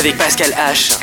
Avec Pascal H.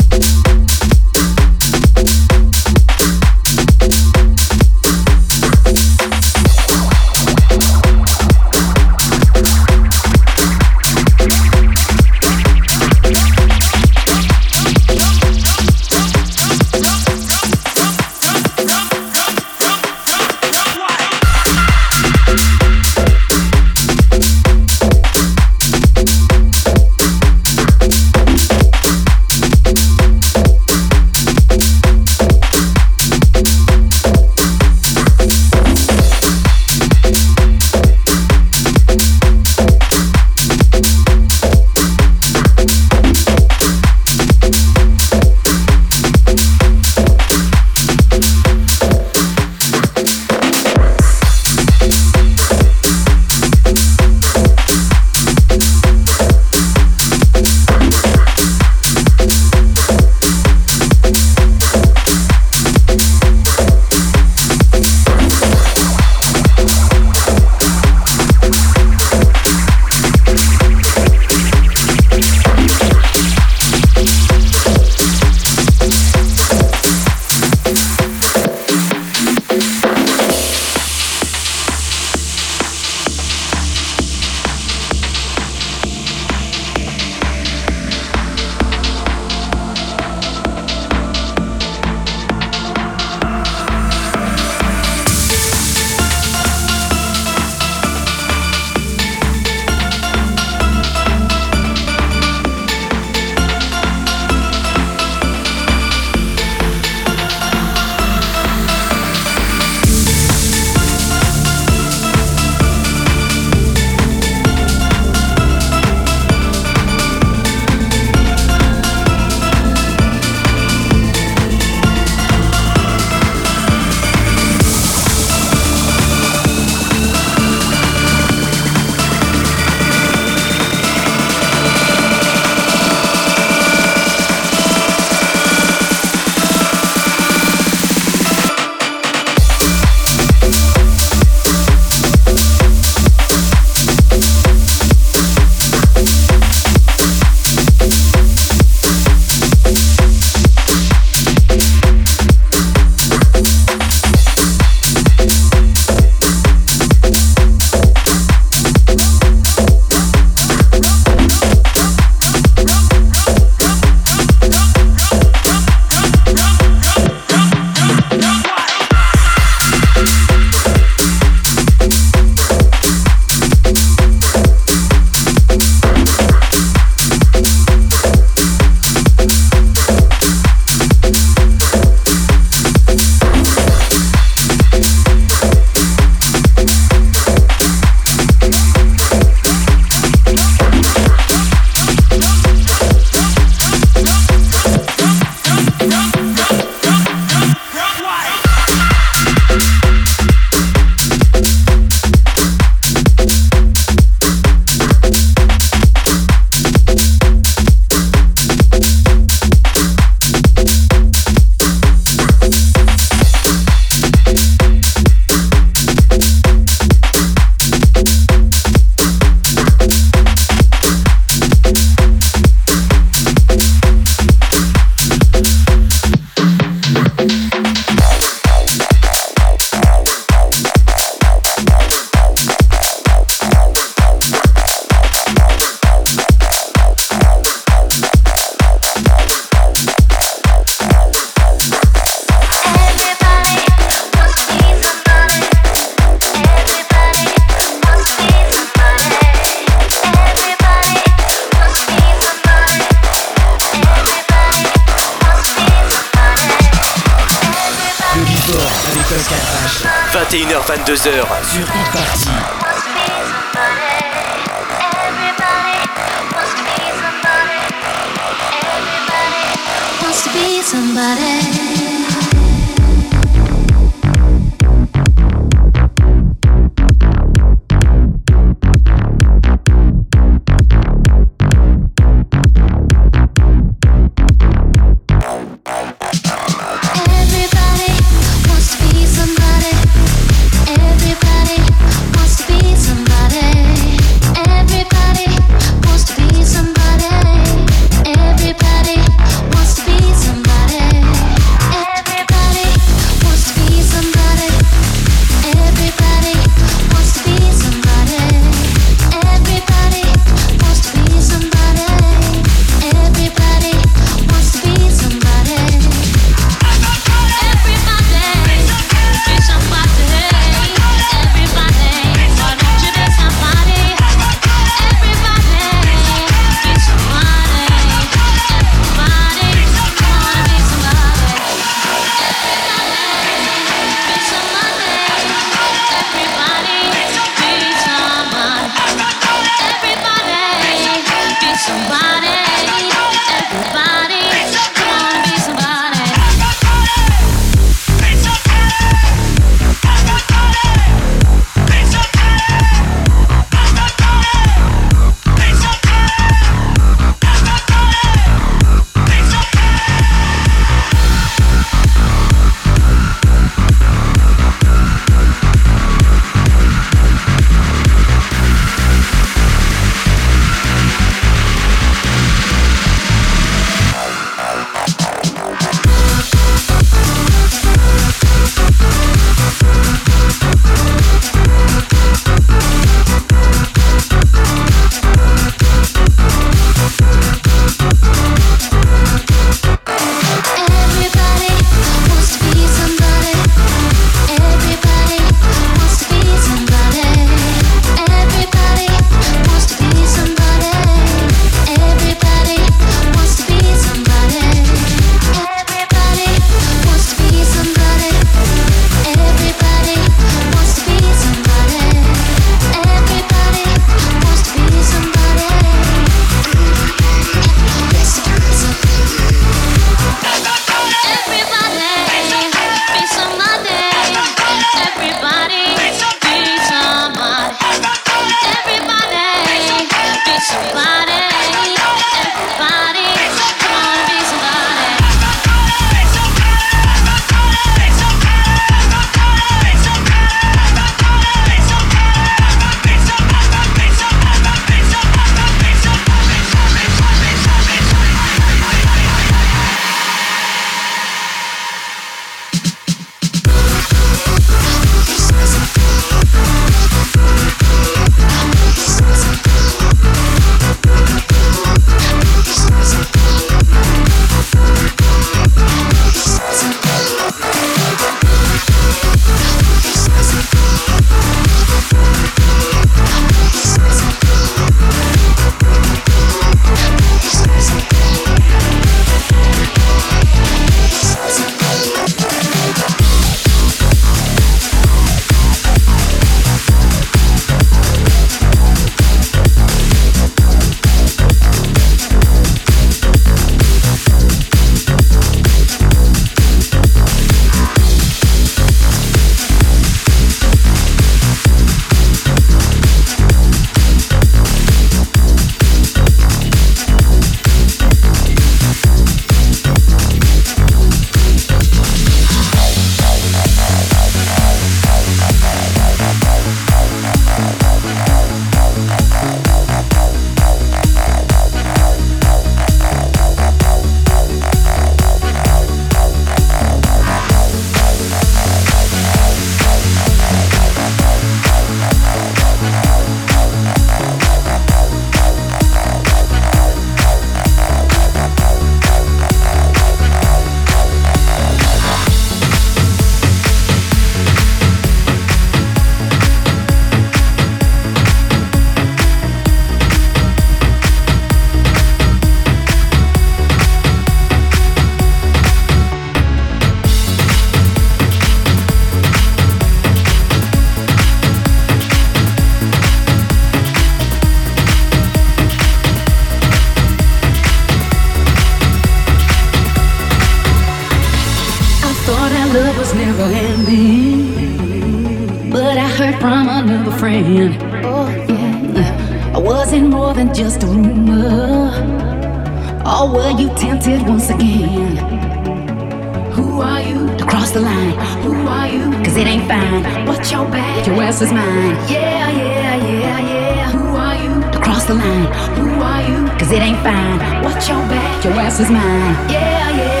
is mine. Yeah, yeah, yeah, yeah. Who are you to cross the line? Who are you? Cause it ain't fine. Watch your back, your ass is mine. Yeah, yeah,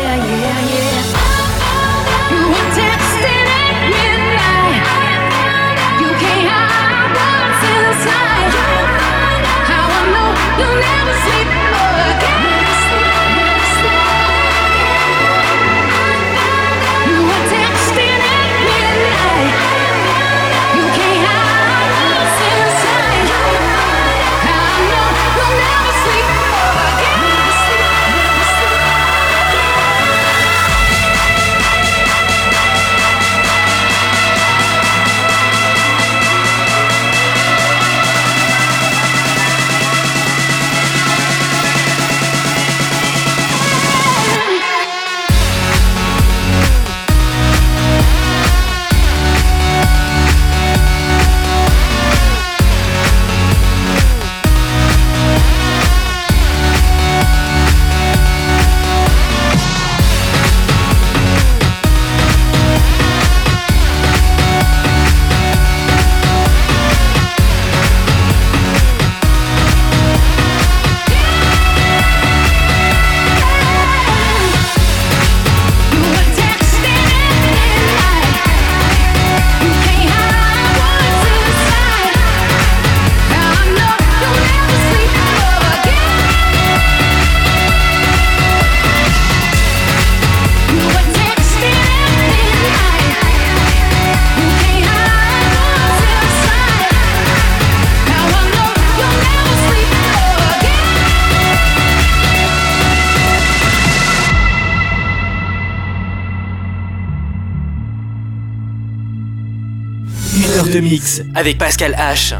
mix avec Pascal H.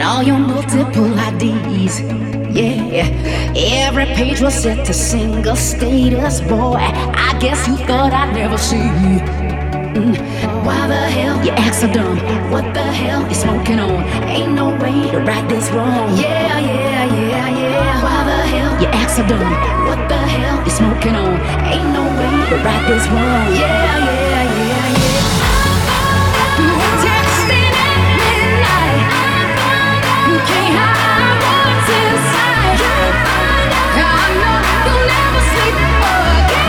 All your multiple IDs. Yeah, every page was set to single status. Boy, I guess you thought I'd never see you. Mm, Why the hell you act so dumb? What the hell you smoking on? Ain't no way to right this wrong. Yeah, yeah, yeah. Why the hell you act so dumb? What the hell you smoking on? Ain't no way to right this wrong. Yeah, yeah, yeah, yeah. You were texting at midnight. You can't hide what's inside. I know you'll never sleep again.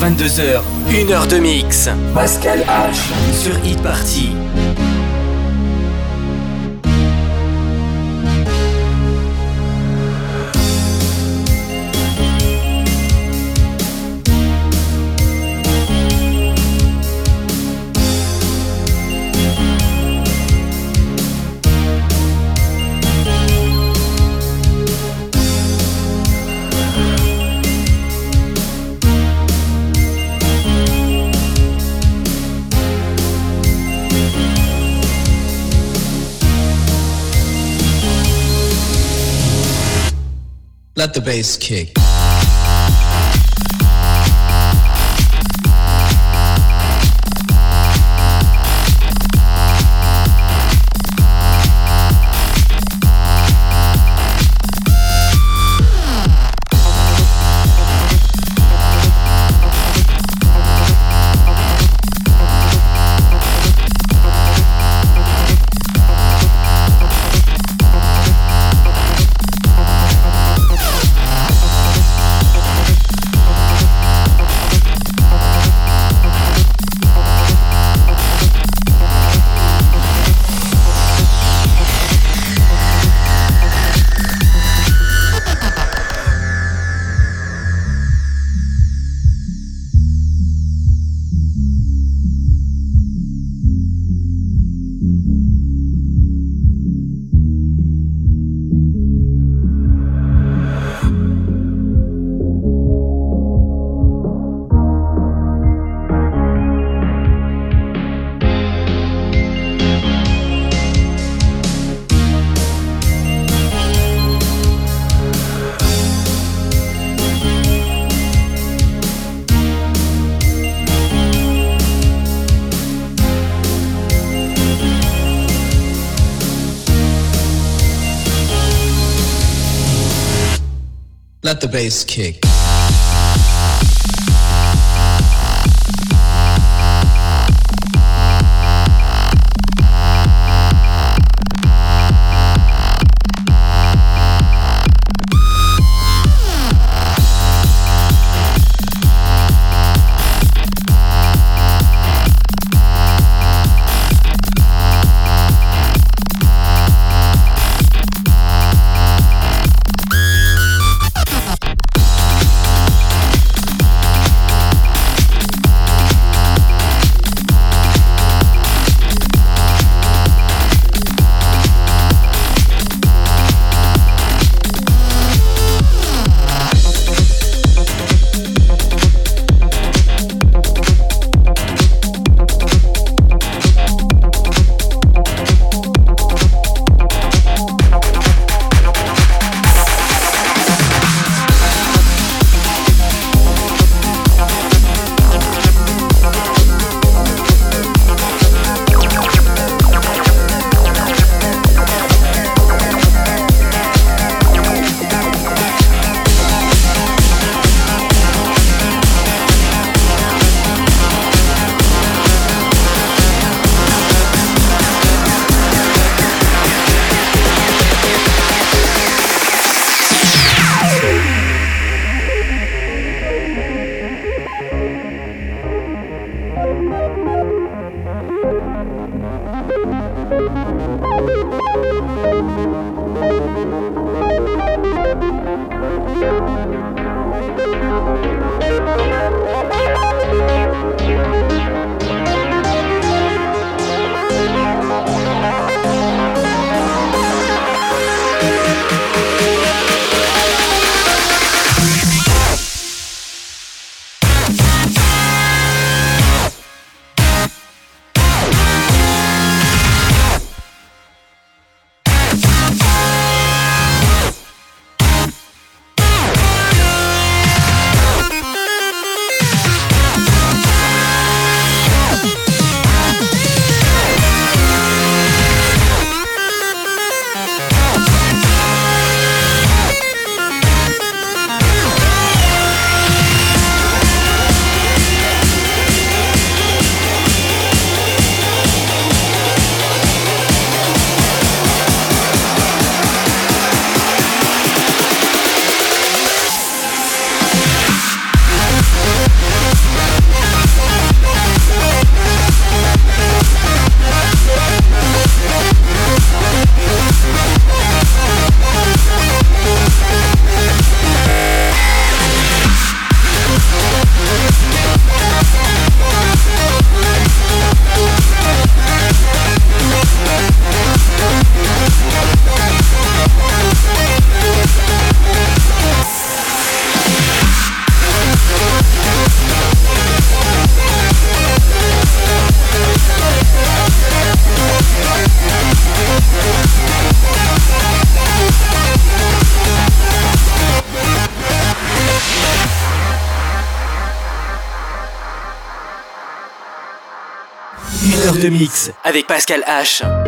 21h22h, 1 heure de mix. Pascal H. Sur Hit Party. Let the bass kick. Let the bass kick. Avec Pascal H.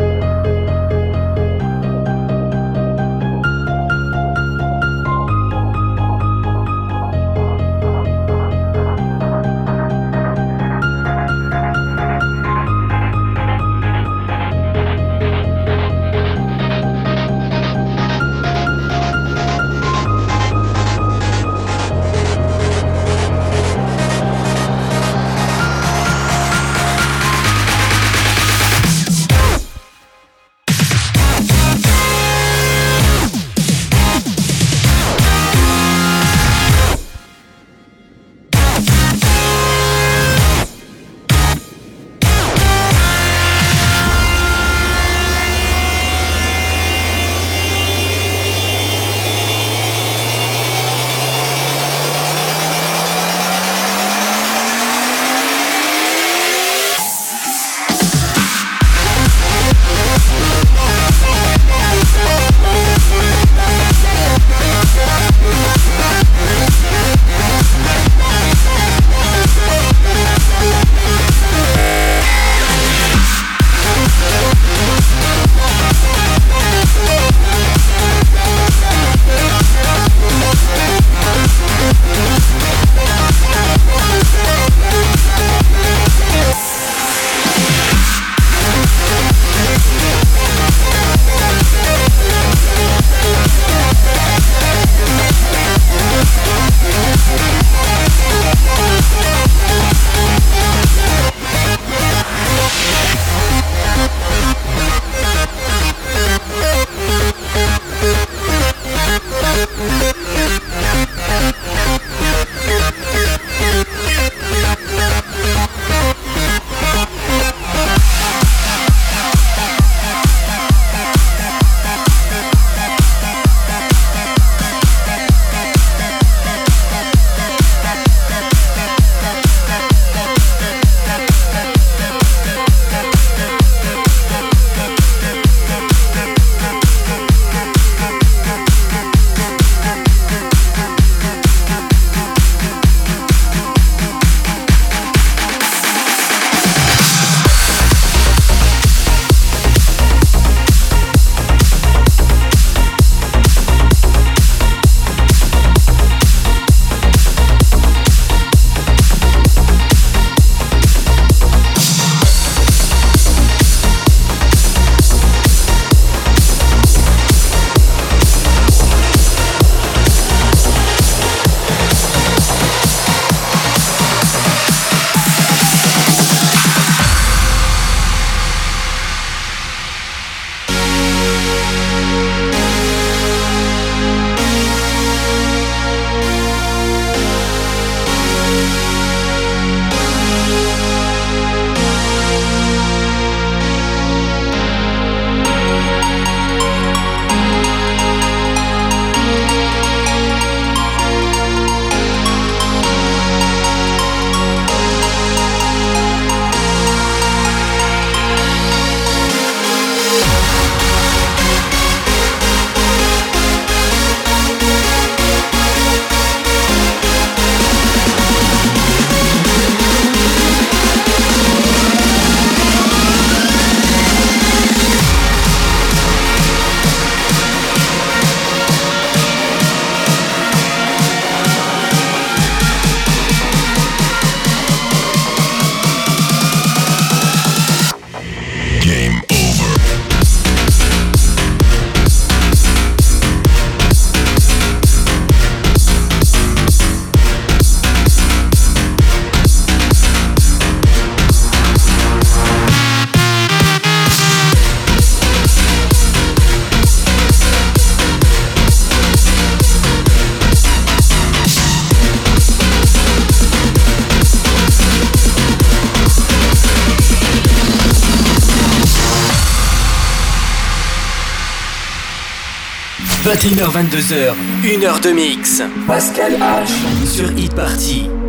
h 22h, 1 heure de mix. Pascal H. Sur Hit Party.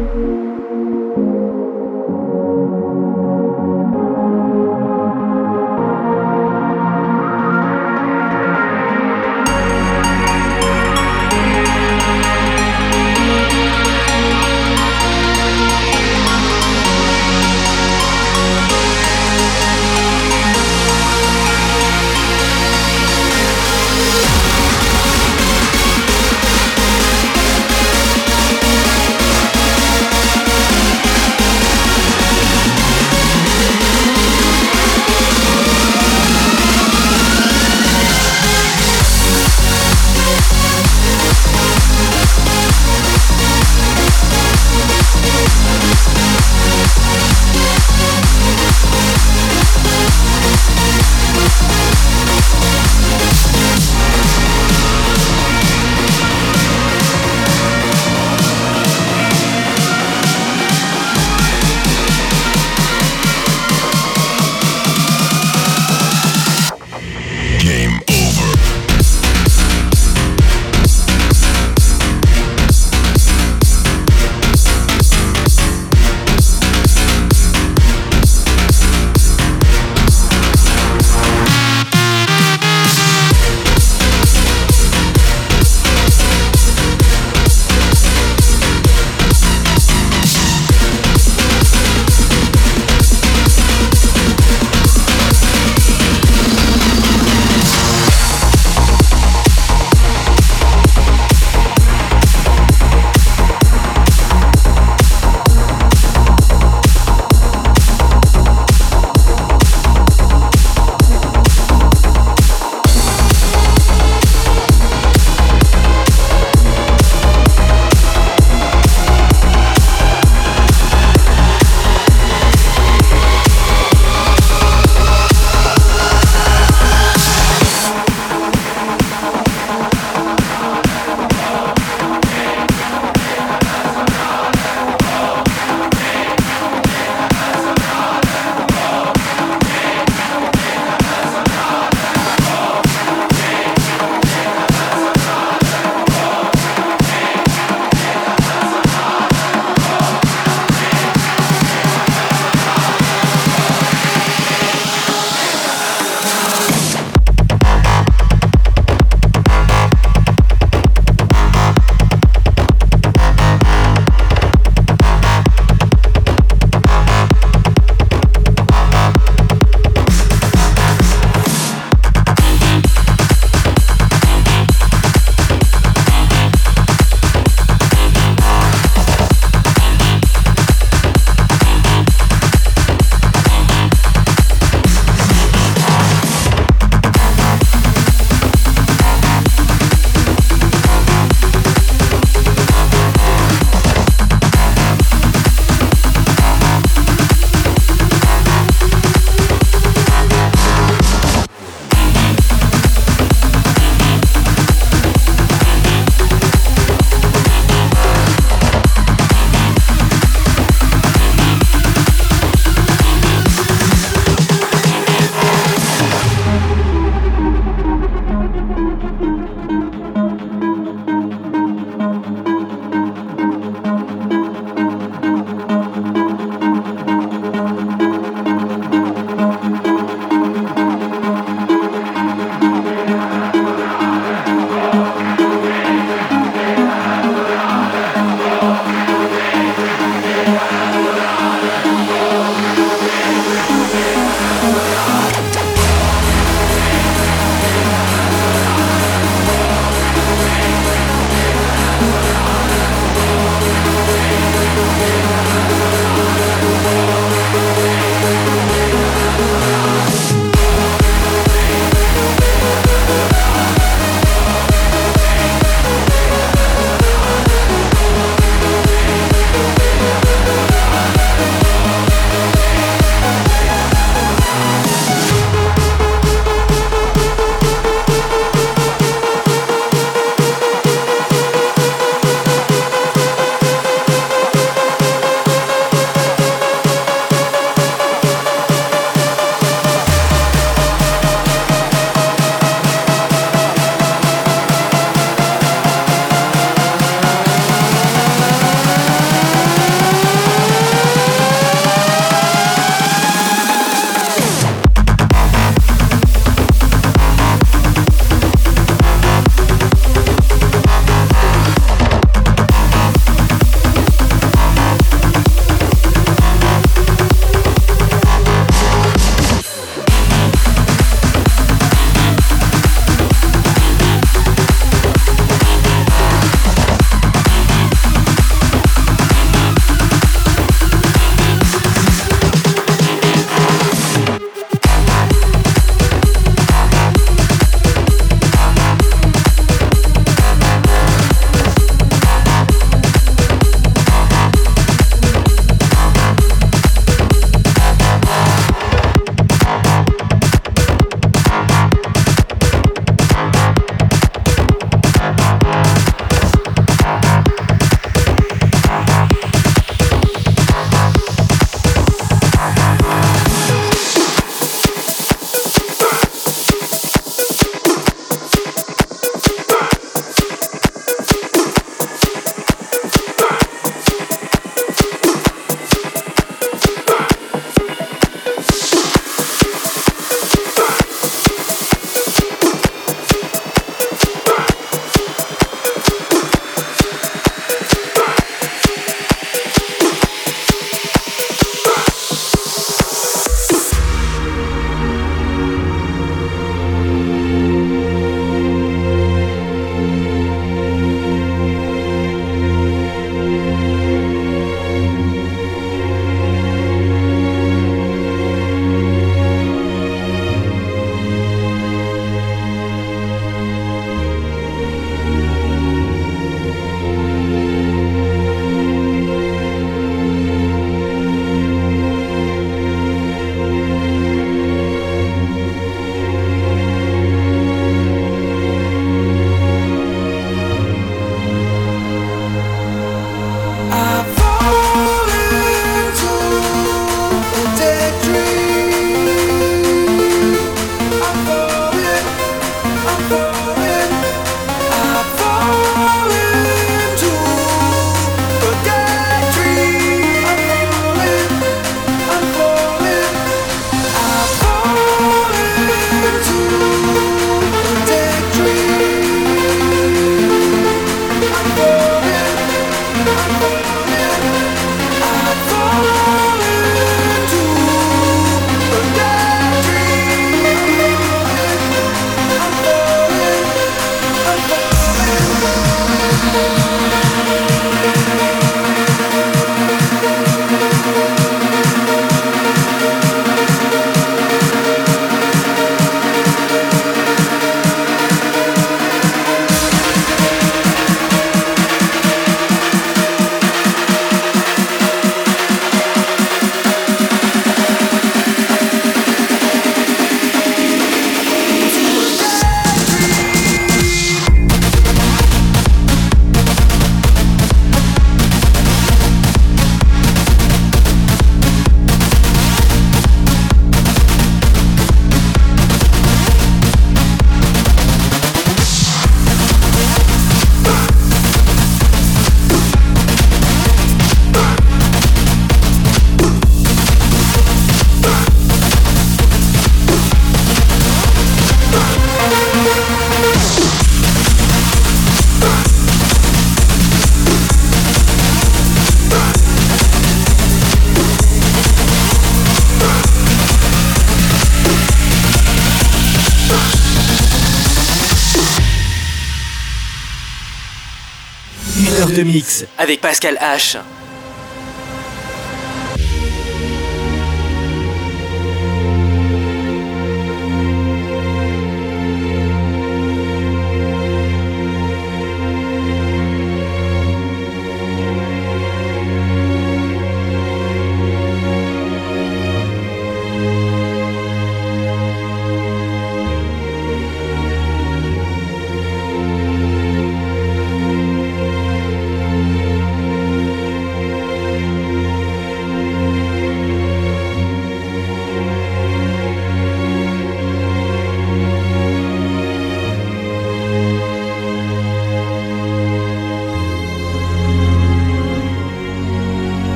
De mix avec Pascal H.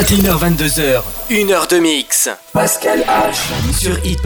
h 22h, 1 heure de mix. Pascal H. Sur Hit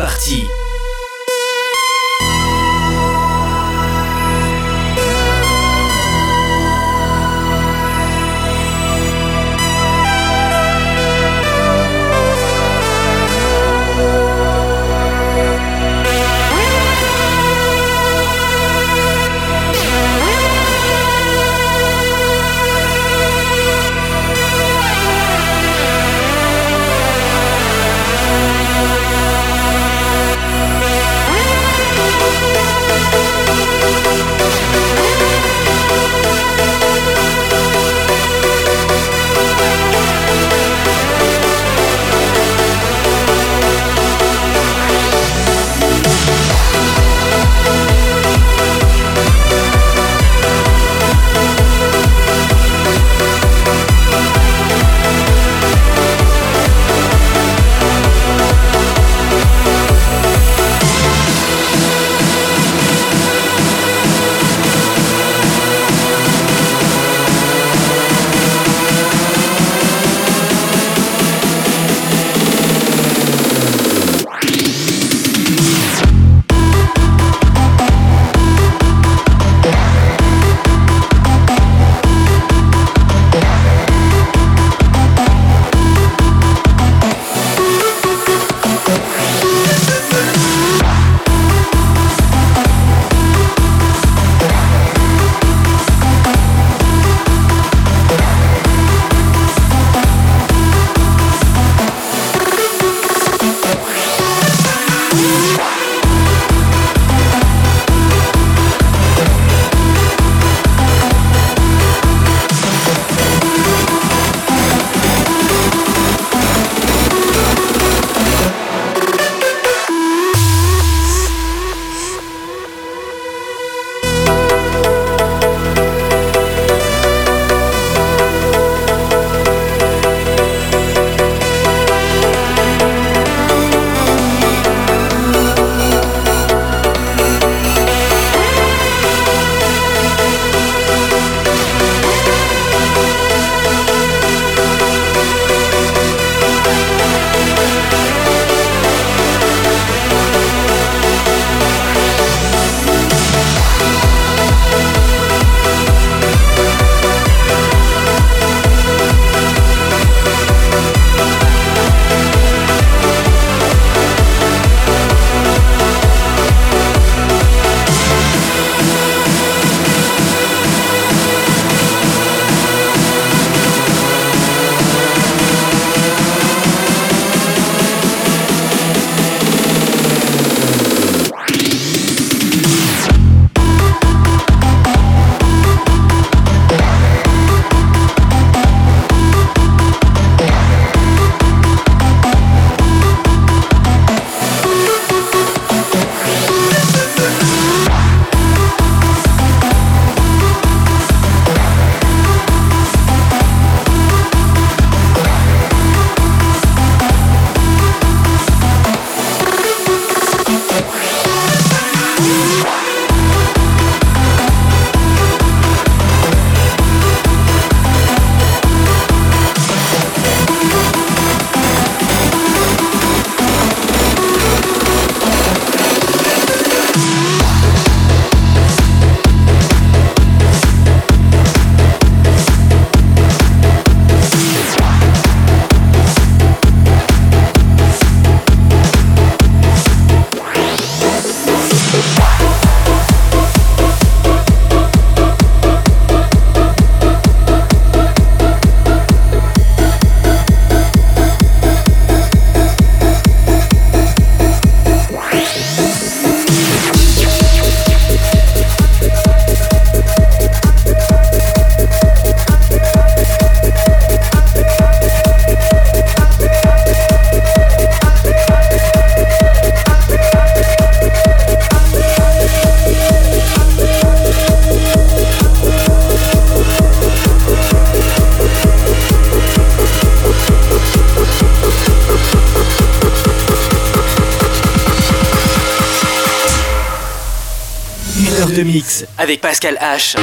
de mix avec Pascal H.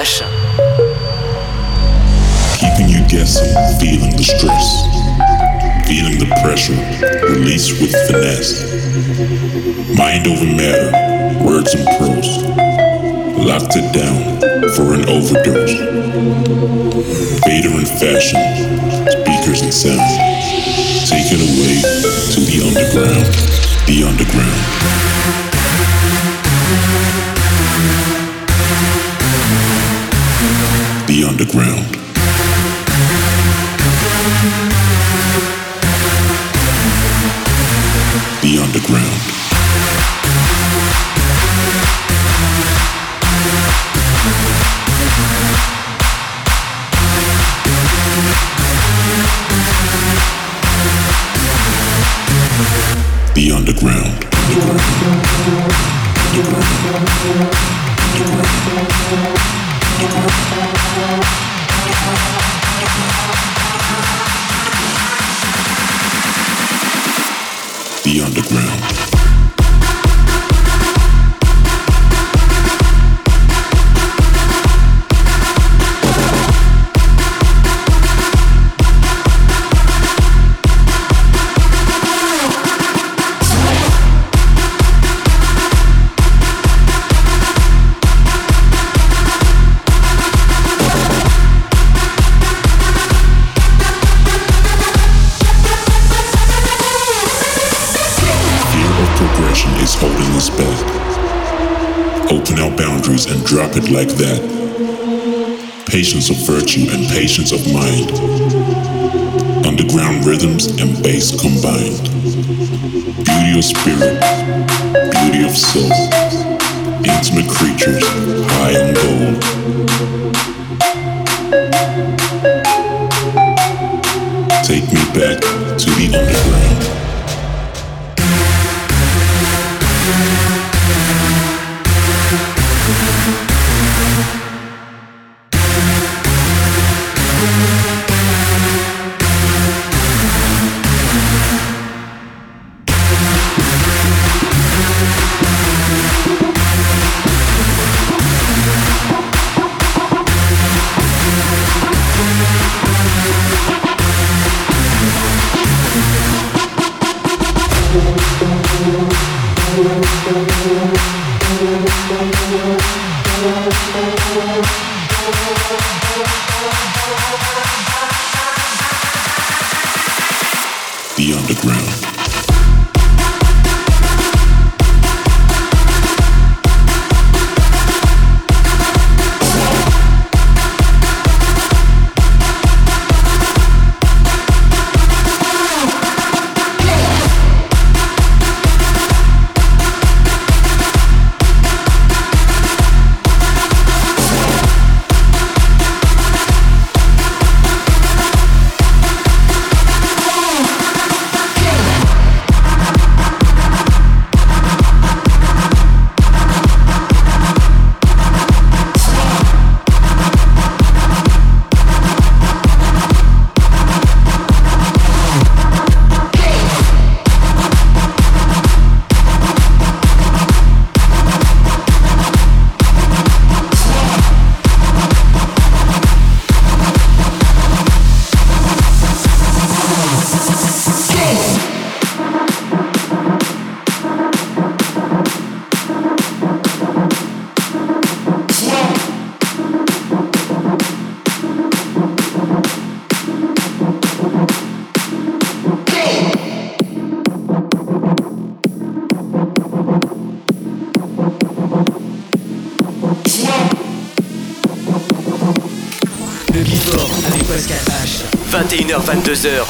Pascal underground. 22h